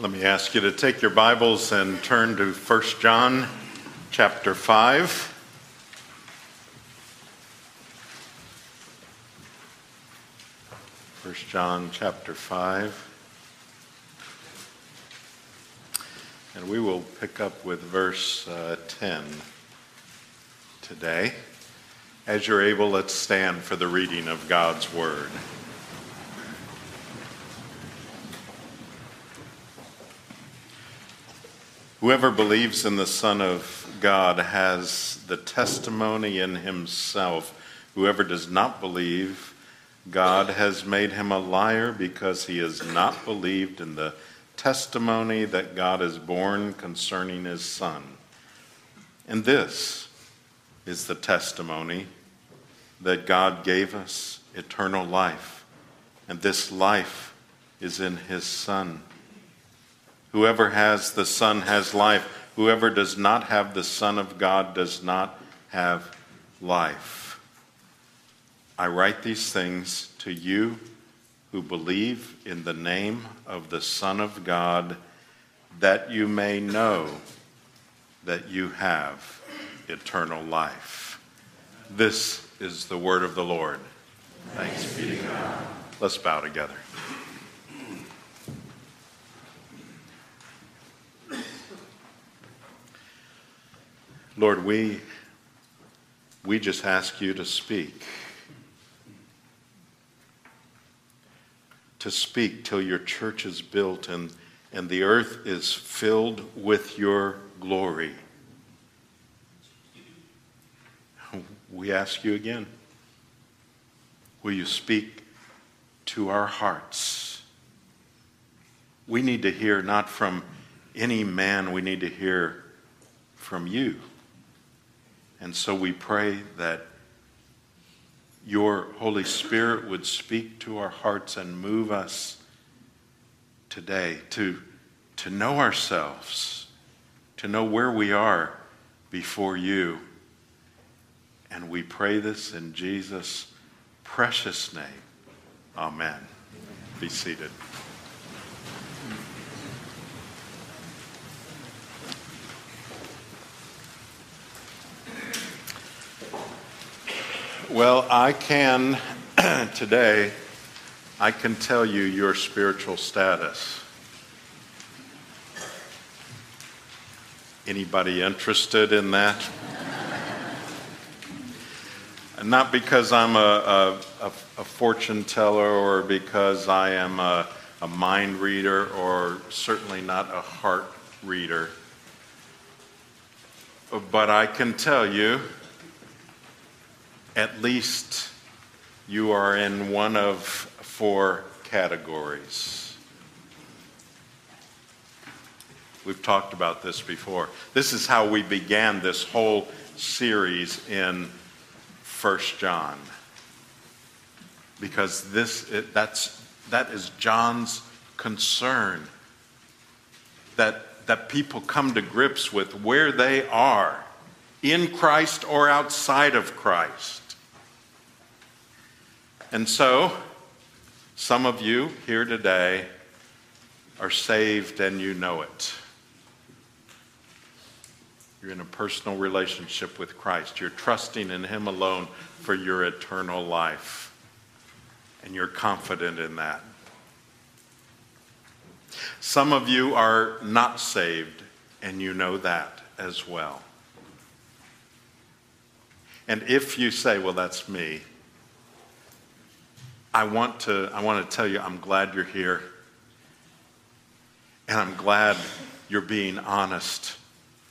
Let me ask you to take your Bibles and turn to 1 John chapter 5. First John chapter 5. And we will pick up with verse uh, 10 today. As you're able, let's stand for the reading of God's Word. Whoever believes in the Son of God has the testimony in himself. Whoever does not believe, God has made him a liar because he has not believed in the testimony that God has borne concerning his Son. And this is the testimony that God gave us eternal life, and this life is in his Son. Whoever has the Son has life. Whoever does not have the Son of God does not have life. I write these things to you who believe in the name of the Son of God, that you may know that you have eternal life. This is the word of the Lord. Thanks be to God. Let's bow together. Lord, we, we just ask you to speak. To speak till your church is built and, and the earth is filled with your glory. We ask you again will you speak to our hearts? We need to hear not from any man, we need to hear from you. And so we pray that your Holy Spirit would speak to our hearts and move us today to, to know ourselves, to know where we are before you. And we pray this in Jesus' precious name. Amen. Be seated. Well, I can today, I can tell you your spiritual status. Anybody interested in that? Not because I'm a, a, a, fortune teller or because I am a, a mind reader or certainly not a heart reader. But I can tell you at least you are in one of four categories. We've talked about this before. This is how we began this whole series in First John. Because this it, that's that is John's concern that that people come to grips with where they are in Christ or outside of Christ. And so, some of you here today are saved and you know it. You're in a personal relationship with Christ. You're trusting in Him alone for your eternal life. And you're confident in that. Some of you are not saved, and you know that as well. And if you say, well, that's me, I want to, I want to tell you, I'm glad you're here. And I'm glad you're being honest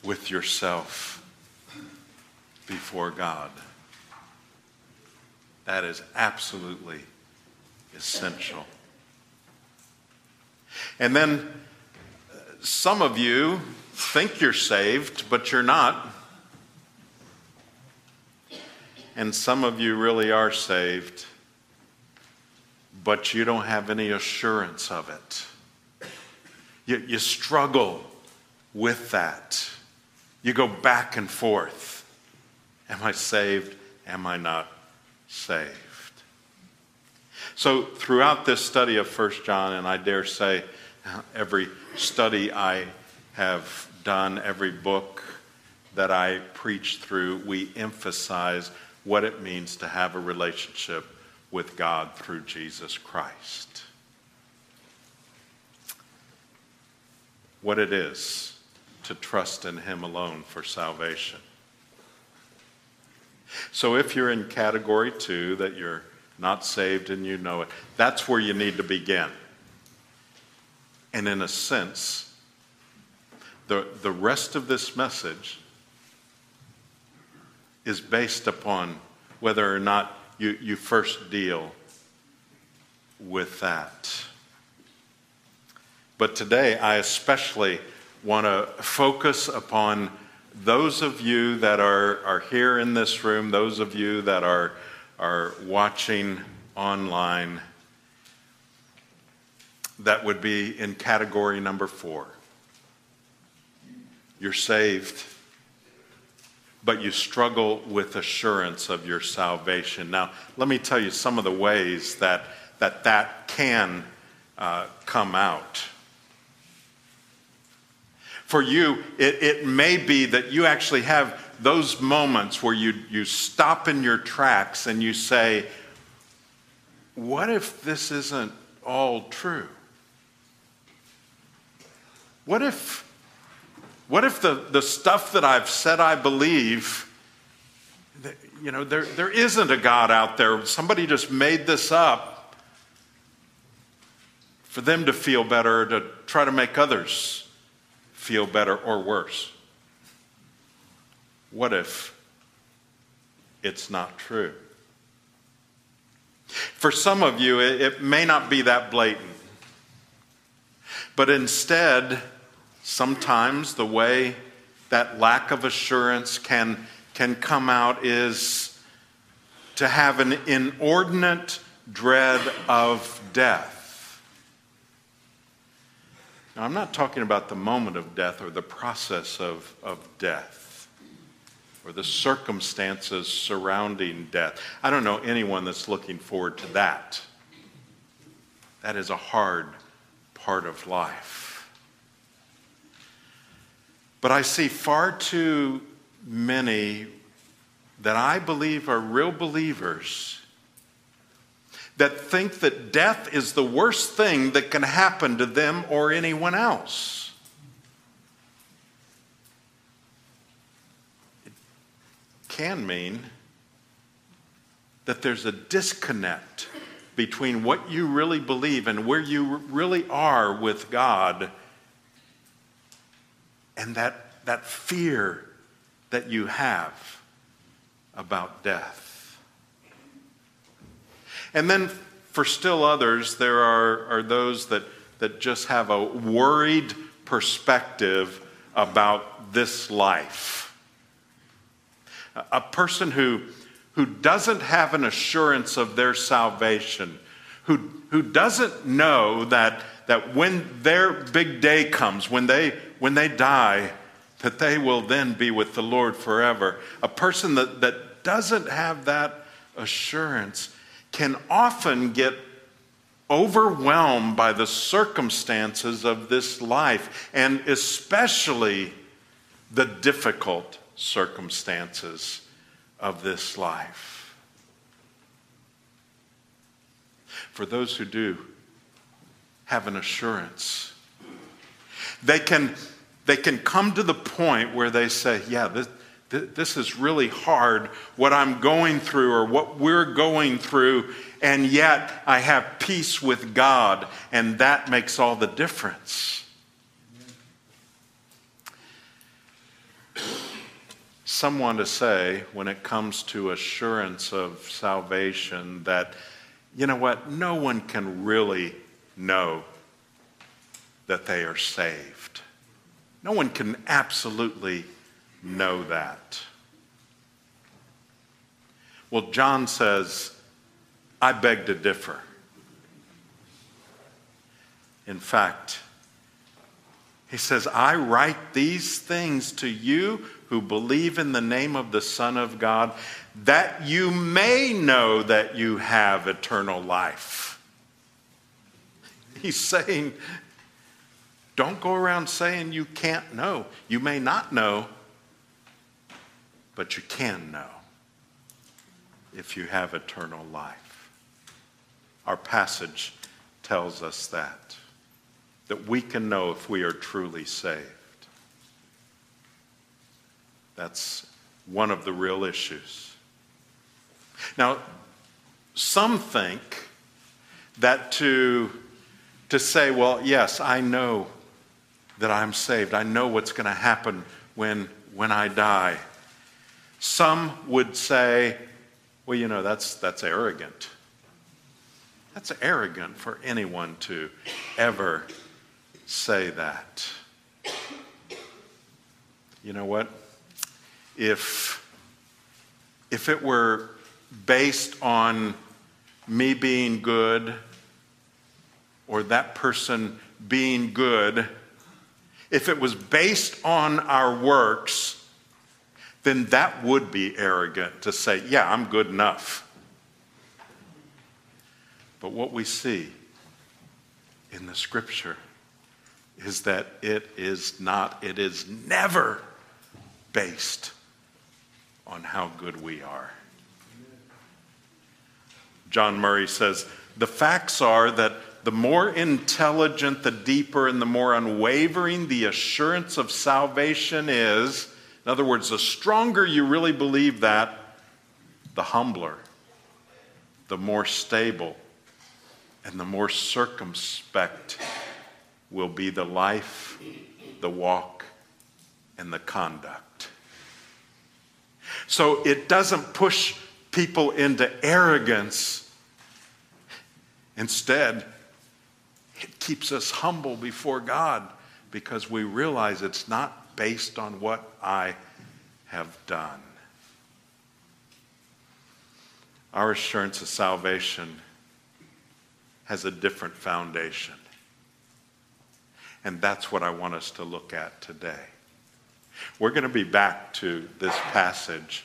with yourself before God. That is absolutely essential. And then some of you think you're saved, but you're not. And some of you really are saved but you don't have any assurance of it. You, you struggle with that. You go back and forth. Am I saved? Am I not saved? So, throughout this study of 1 John, and I dare say uh, every study I have done, every book that I preach through, we emphasize what it means to have a relationship with God through Jesus Christ. What it is to trust in Him alone for salvation. So if you're in category two, that you're not saved and you know it, that's where you need to begin. And in a sense, the, the rest of this message is based upon whether or not you, you first deal with that. But today, I especially want to focus upon those of you that are, are here in this room, those of you that are, are watching online, that would be in category number four. You're saved, but you struggle with assurance of your salvation. Now, let me tell you some of the ways that that, that can uh, come out. For you, it, it may be that you actually have those moments where you, you stop in your tracks and you say, What if this isn't all true? What if, what if the, the stuff that I've said I believe, you know, there, there isn't a God out there? Somebody just made this up for them to feel better, to try to make others feel better or worse? What if it's not true? For some of you, it, may not be that blatant. But instead, sometimes the way that lack of assurance can, can come out is to have an inordinate dread of death. Now, I'm not talking about the moment of death or the process of, of death or the circumstances surrounding death. I don't know anyone that's looking forward to that. That is a hard part of life. But I see far too many that I believe are real believers that think that death is the worst thing that can happen to them or anyone else. It can mean that there's a disconnect between what you really believe and where you really are with God and that, that fear that you have about death. And then for still others, there are, are those that, that just have a worried perspective about this life. A person who, who doesn't have an assurance of their salvation, who, who doesn't know that, that when their big day comes, when they, when they die, that they will then be with the Lord forever. A person that, that doesn't have that assurance can often get overwhelmed by the circumstances of this life, and especially the difficult circumstances of this life. For those who do have an assurance, they can, they can come to the point where they say, Yeah, this, this is really hard, what I'm going through or what we're going through, and yet I have peace with God, and that makes all the difference. Someone to say, when it comes to assurance of salvation, that, you know what, no one can really know that they are saved. No one can absolutely know that. Well, John says, I beg to differ. In fact, he says, I write these things to you who believe in the name of the Son of God, that you may know that you have eternal life. He's saying, Don't go around saying you can't know. You may not know, but you can know if you have eternal life. Our passage tells us that, that we can know if we are truly saved. That's one of the real issues. Now, some think that to, to say, well, yes, I know that I'm saved, I know what's going to happen when, when I die. Some would say, well, you know, that's, that's arrogant. That's arrogant for anyone to ever say that. You know what? If, if it were based on me being good or that person being good, if it was based on our works, then that would be arrogant to say, yeah, I'm good enough. But what we see in the scripture is that it is not, it is never based on how good we are. John Murray says the facts are that the more intelligent, the deeper, and the more unwavering the assurance of salvation is, in other words, the stronger you really believe that, the humbler, the more stable, and the more circumspect will be the life, the walk, and the conduct. So it doesn't push people into arrogance. Instead, it keeps us humble before God because we realize it's not based on what I have done. Our assurance of salvation has a different foundation. And that's what I want us to look at today. We're going to be back to this passage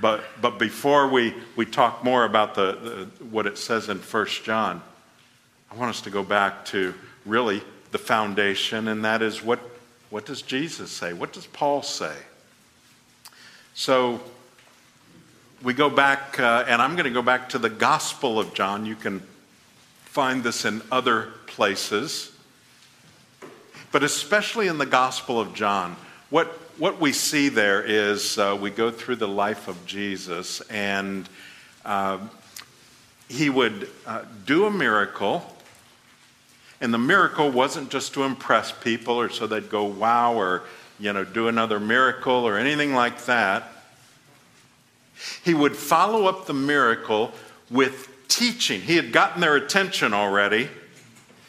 but, but before we, we talk more about the, the, what it says in 1 John, I want us to go back to really the foundation, and that is what, what does Jesus say? What does Paul say? So we go back, uh, and I'm going to go back to the Gospel of John. You can find this in other places. But especially in the Gospel of John, what, what we see there is uh, we go through the life of Jesus, and uh, he would uh, do a miracle. And the miracle wasn't just to impress people or so they'd go, wow, or, you know, do another miracle or anything like that. He would follow up the miracle with teaching. He had gotten their attention already.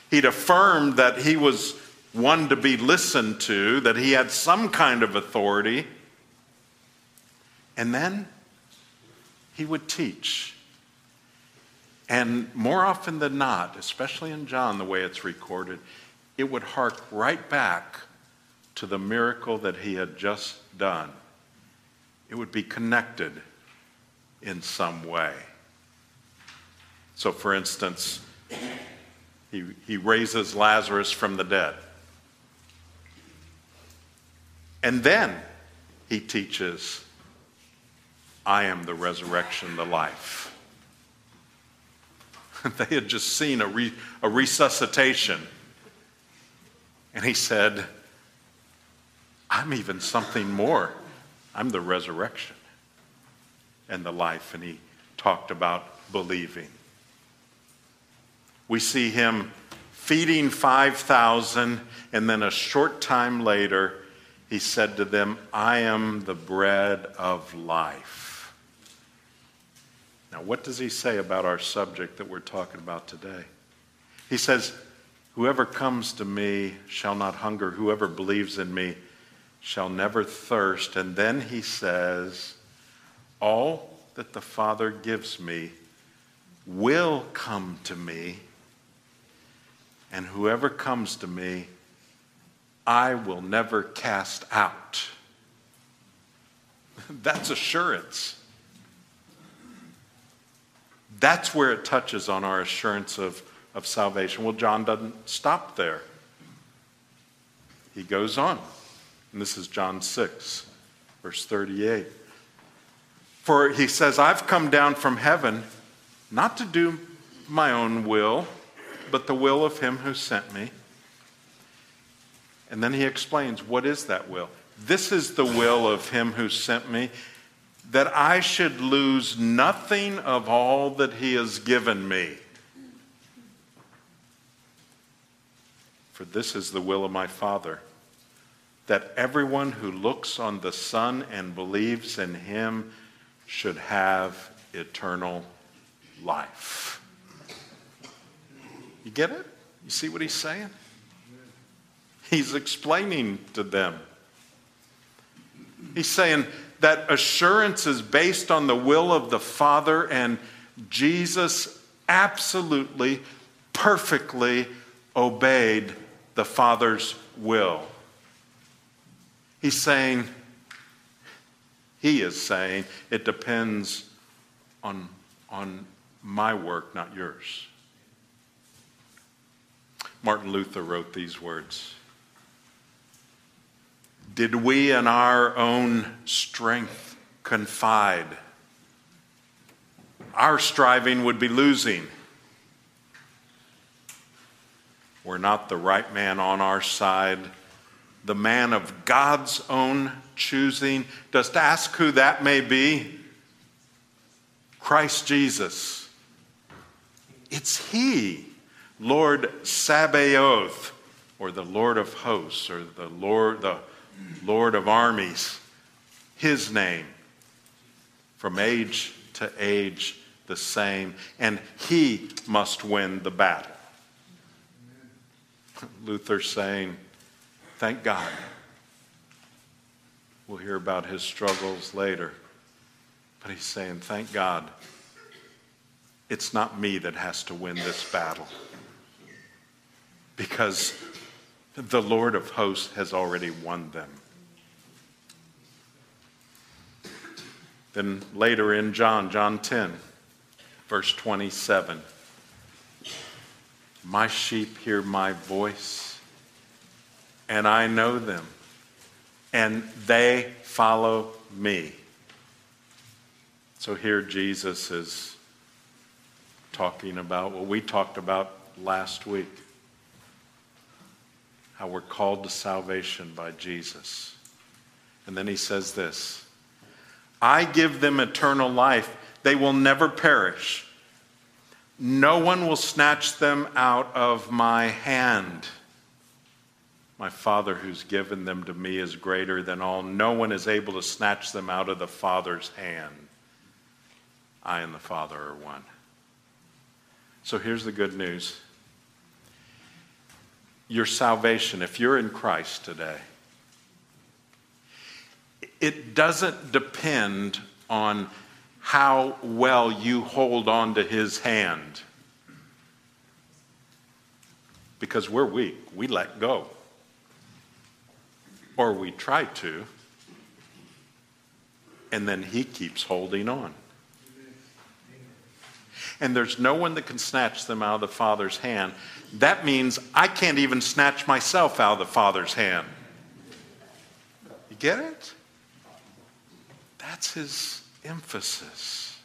He'd affirmed that he was one to be listened to, that he had some kind of authority. And then he would teach. And more often than not, especially in John, the way it's recorded, it would hark right back to the miracle that he had just done. It would be connected in some way. So, for instance, he, he raises Lazarus from the dead. And then he teaches, I am the resurrection, the life. they had just seen a, re, a resuscitation. And he said, I'm even something more. I'm the resurrection and the life. And he talked about believing. We see him feeding 5,000, and then a short time later, he said to them, I am the bread of life. Now, what does he say about our subject that we're talking about today? He says, Whoever comes to me shall not hunger, whoever believes in me shall never thirst. And then he says, All that the Father gives me will come to me, and whoever comes to me, I will never cast out. That's assurance. That's where it touches on our assurance of, of salvation. Well, John doesn't stop there. he goes on. And this is John 6, verse 38. For he says, I've come down from heaven not to do my own will, but the will of him who sent me. And then he explains, What is that will? This is the will of him who sent me, that I should lose nothing of all that he has given me. For this is the will of my Father, that everyone who looks on the Son and believes in him should have eternal life. You get it? You see what he's saying? He's explaining to them. He's saying that assurance is based on the will of the Father, and Jesus absolutely, perfectly obeyed the Father's will. He's saying, he is saying, it depends on, on my work, not yours. Martin Luther wrote these words Did we in our own strength confide? Our striving would be losing. We're not the right man on our side, the man of God's own choosing. Just ask who that may be Christ Jesus. It's He, Lord Sabaoth, or the Lord of hosts, or the Lord, the Lord of armies. His name, from age to age, the same, and He must win the battle. Luther saying, Thank God. We'll hear about his struggles later. But he's saying, Thank God. It's not me that has to win this battle. Because the Lord of hosts has already won them. Then later in John, John 10, verse 27. My sheep hear my voice, and I know them, and they follow me. So here Jesus is talking about what we talked about last week how we're called to salvation by Jesus. And then he says this I give them eternal life, they will never perish no one will snatch them out of my hand. My Father who's given them to me is greater than all. No one is able to snatch them out of the Father's hand. I and the Father are one. So here's the good news your salvation, if you're in Christ today, it doesn't depend on how well you hold on to his hand. Because we're weak, we let go. Or we try to, and then he keeps holding on. And there's no one that can snatch them out of the Father's hand. That means I can't even snatch myself out of the Father's hand. You get it? That's his emphasis.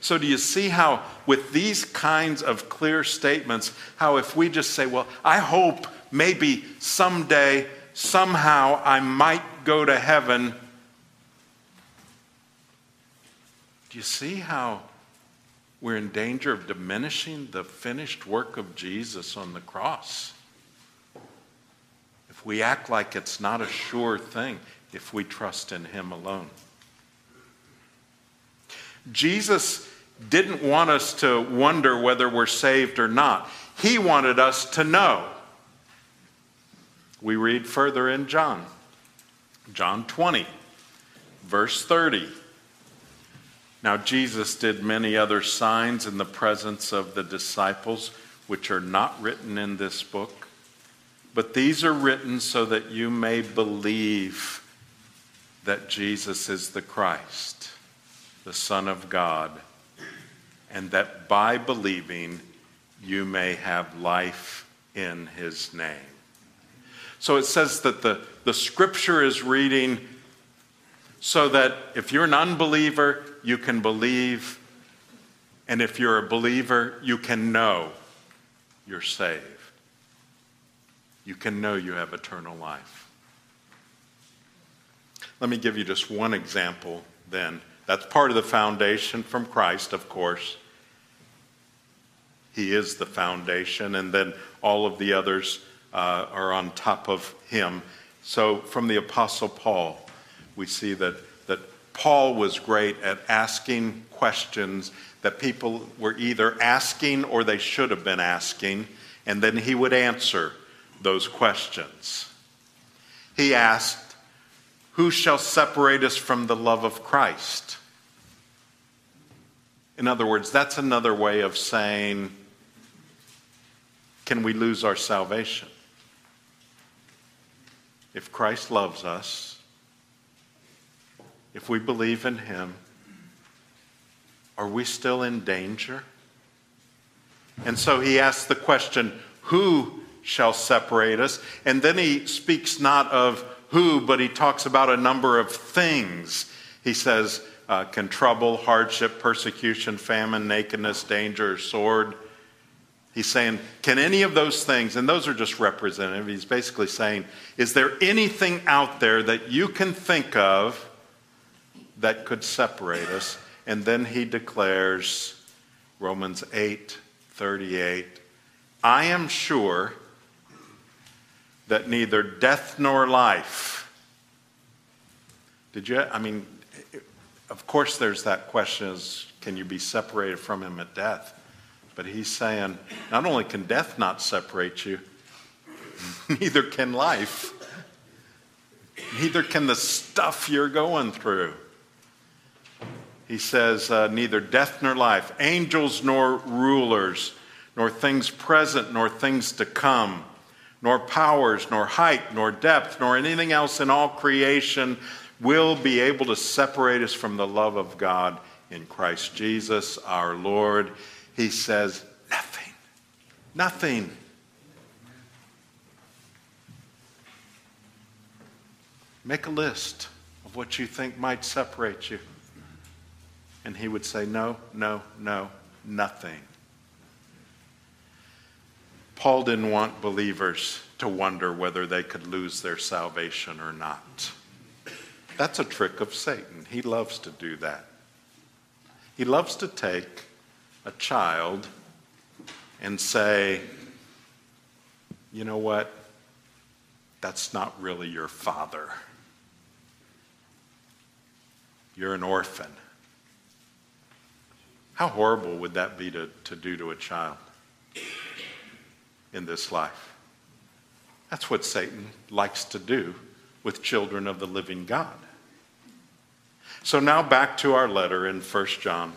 So, do you see how, with these kinds of clear statements, how if we just say, Well, I hope maybe someday, somehow, I might go to heaven, do you see how we're in danger of diminishing the finished work of Jesus on the cross? If we act like it's not a sure thing, if we trust in Him alone. Jesus didn't want us to wonder whether we're saved or not. He wanted us to know. We read further in John, John 20, verse 30. Now, Jesus did many other signs in the presence of the disciples, which are not written in this book, but these are written so that you may believe that Jesus is the Christ the Son of God, and that by believing you may have life in his name. So it says that the, the scripture is reading so that if you're an unbeliever, you can believe. And if you're a believer, you can know you're saved. You can know you have eternal life. Let me give you just one example then. That's part of the foundation from Christ, of course. He is the foundation, and then all of the others uh, are on top of him. So, from the Apostle Paul, we see that, that Paul was great at asking questions that people were either asking or they should have been asking, and then he would answer those questions. He asked, Who shall separate us from the love of Christ? In other words, that's another way of saying, Can we lose our salvation? If Christ loves us, if we believe in Him, are we still in danger? And so he asks the question, Who shall separate us? And then he speaks not of who, but he talks about a number of things. He says, uh, Can trouble, hardship, persecution, famine, nakedness, danger, sword? He's saying, Can any of those things, and those are just representative, he's basically saying, Is there anything out there that you can think of that could separate us? And then he declares, Romans 8 38, I am sure that neither death nor life. Did you? I mean, of course, there's that question: is can you be separated from him at death? But he's saying, not only can death not separate you, neither can life. Neither can the stuff you're going through. He says, uh, neither death nor life, angels nor rulers, nor things present nor things to come, nor powers, nor height, nor depth, nor anything else in all creation will be able to separate us from the love of God in Christ Jesus our Lord. He says, nothing, nothing. Make a list of what you think might separate you. And he would say, No, no, no, nothing. Paul didn't want believers to wonder whether they could lose their salvation or not. That's a trick of Satan. He loves to do that. He loves to take a child and say, you know what? That's not really your father. You're an orphan. How horrible would that be to, to do to a child in this life? That's what Satan likes to do with children of the living God. So now back to our letter in 1 John.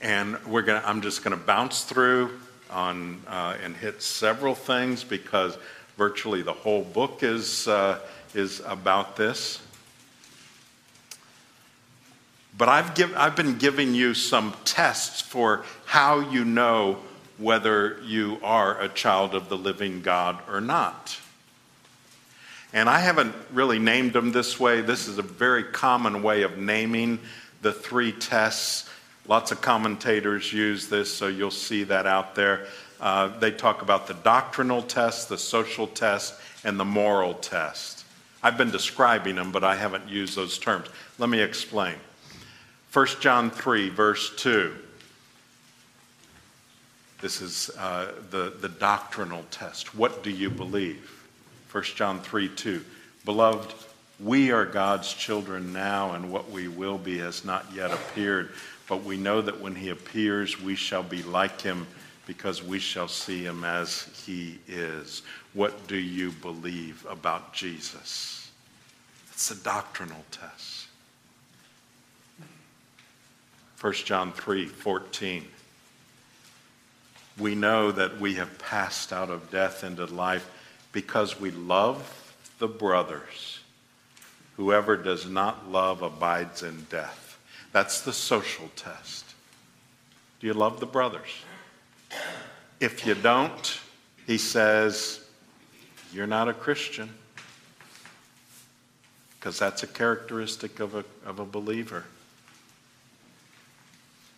And we're gonna, I'm just going to bounce through on, uh, and hit several things because virtually the whole book is, uh, is about this. But I've, give, I've been giving you some tests for how you know whether you are a child of the living God or not. And I haven't really named them this way. This is a very common way of naming the three tests. Lots of commentators use this, so you'll see that out there. Uh, they talk about the doctrinal test, the social test, and the moral test. I've been describing them, but I haven't used those terms. Let me explain. 1 John 3, verse 2. This is uh, the, the doctrinal test. What do you believe? 1 John 3, 2. Beloved, we are God's children now, and what we will be has not yet appeared. But we know that when he appears, we shall be like him because we shall see him as he is. What do you believe about Jesus? It's a doctrinal test. 1 John 3 14. We know that we have passed out of death into life because we love the brothers. Whoever does not love abides in death. That's the social test. Do you love the brothers? If you don't, he says, you're not a Christian. Because that's a characteristic of a, of a believer.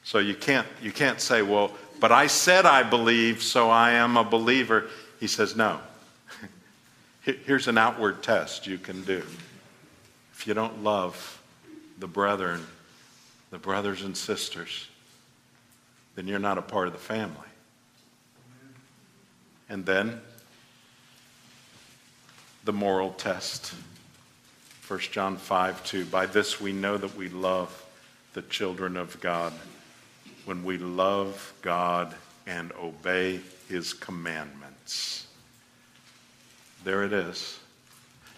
So you can't, you can't say, well, but I said I believe, so I am a believer. He says, no. Here's an outward test you can do. If you don't love the brethren, the brothers and sisters, then you're not a part of the family. And then the moral test. 1 John 5 2. By this we know that we love the children of God when we love God and obey his commandments. There it is.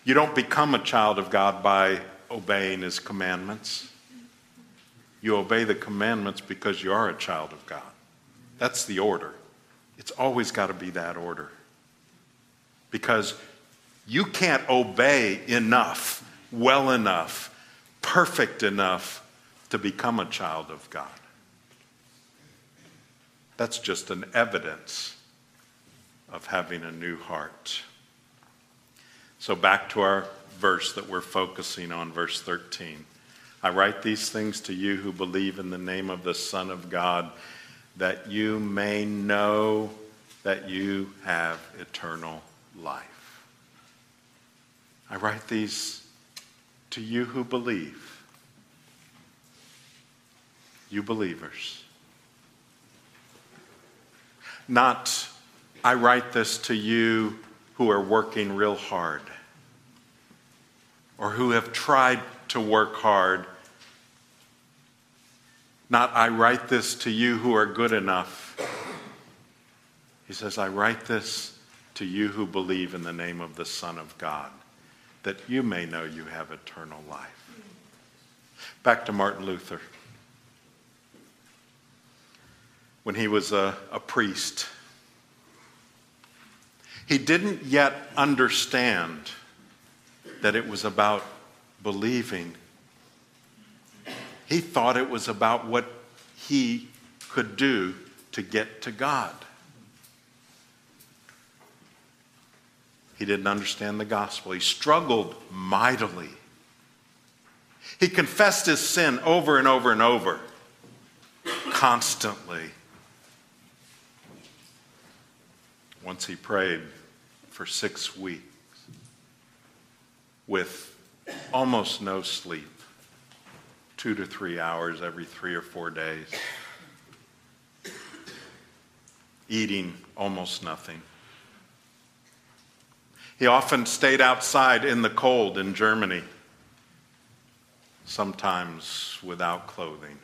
You don't become a child of God by obeying his commandments. You obey the commandments because you are a child of God. That's the order. It's always got to be that order. Because you can't obey enough, well enough, perfect enough to become a child of God. That's just an evidence of having a new heart. So, back to our verse that we're focusing on, verse 13. I write these things to you who believe in the name of the Son of God, that you may know that you have eternal life. I write these to you who believe, you believers. Not, I write this to you who are working real hard or who have tried to work hard. Not, I write this to you who are good enough. He says, I write this to you who believe in the name of the Son of God, that you may know you have eternal life. Back to Martin Luther when he was a, a priest. He didn't yet understand that it was about believing. He thought it was about what he could do to get to God. He didn't understand the gospel. He struggled mightily. He confessed his sin over and over and over, constantly. Once he prayed for six weeks with almost no sleep, two to three hours every three or four days, eating almost nothing. He often stayed outside in the cold in Germany, sometimes without clothing,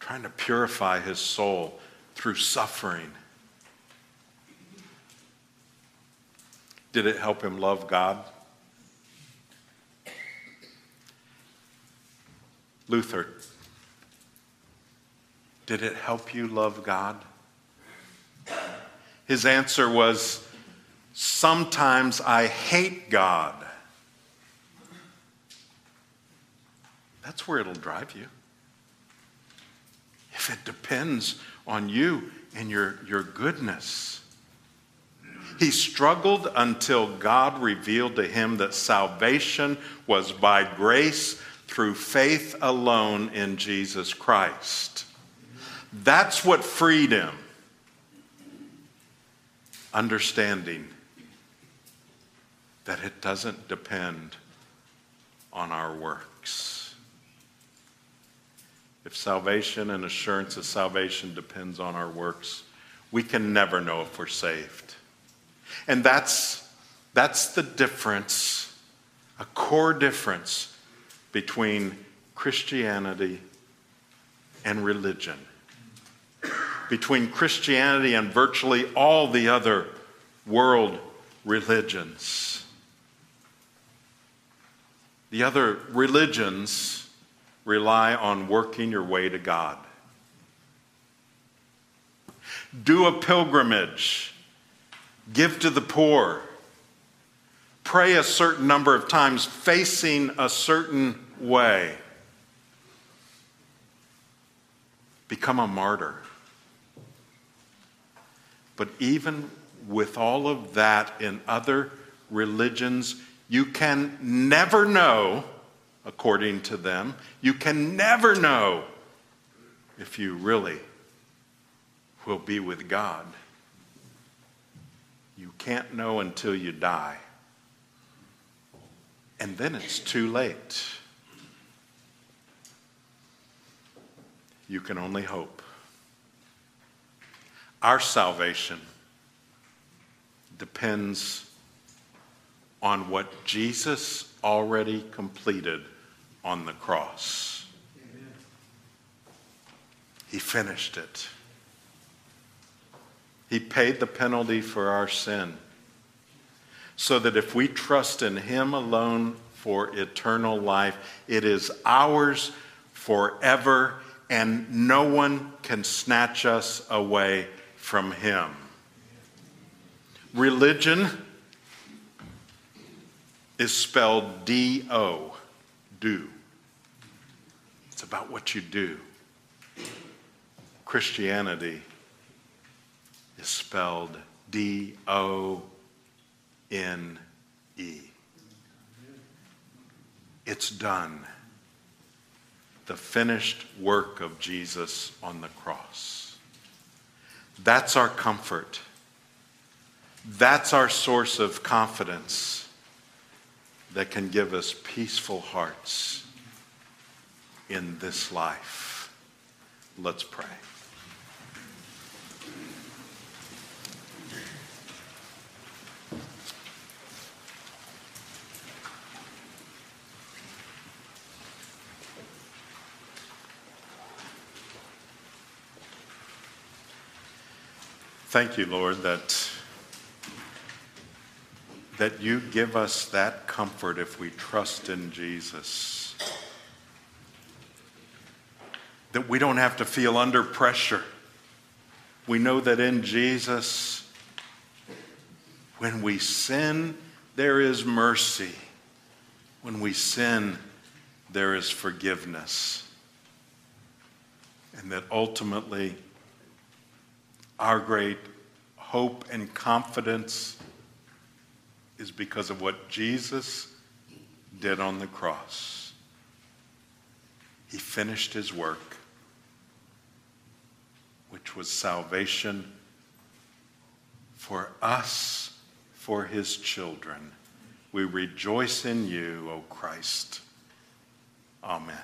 trying to purify his soul through suffering Did it help him love God? Luther, did it help you love God? His answer was, Sometimes I hate God. That's where it'll drive you. If it depends on you and your, your goodness. He struggled until God revealed to him that salvation was by grace through faith alone in Jesus Christ. That's what freed him. Understanding that it doesn't depend on our works. If salvation and assurance of salvation depends on our works, we can never know if we're saved. And that's, that's the difference, a core difference between Christianity and religion. Between Christianity and virtually all the other world religions. The other religions rely on working your way to God. Do a pilgrimage give to the poor, pray a certain number of times facing a certain way, become a martyr. But even with all of that in other religions, you can never know, according to them, you can never know if you really will be with God. You can't know until you die. And then it's too late. You can only hope. Our salvation depends on what Jesus already completed on the cross. Amen. He finished it. He paid the penalty for our sin so that if we trust in Him alone for eternal life, it is ours forever, and no one can snatch us away from Him. Religion is spelled D O, do. It's about what you do. Christianity is spelled D O N E. It's done. The finished work of Jesus on the cross. That's our comfort. That's our source of confidence that can give us peaceful hearts in this life. Let's pray. Thank you, Lord, that, that you give us that comfort if we trust in Jesus. That we don't have to feel under pressure. We know that in Jesus, when we sin, there is mercy. When we sin, there is forgiveness. And that ultimately, our great hope and confidence is because of what Jesus did on the cross. He finished his work, which was salvation for us, for his children. We rejoice in you, O Christ. Amen.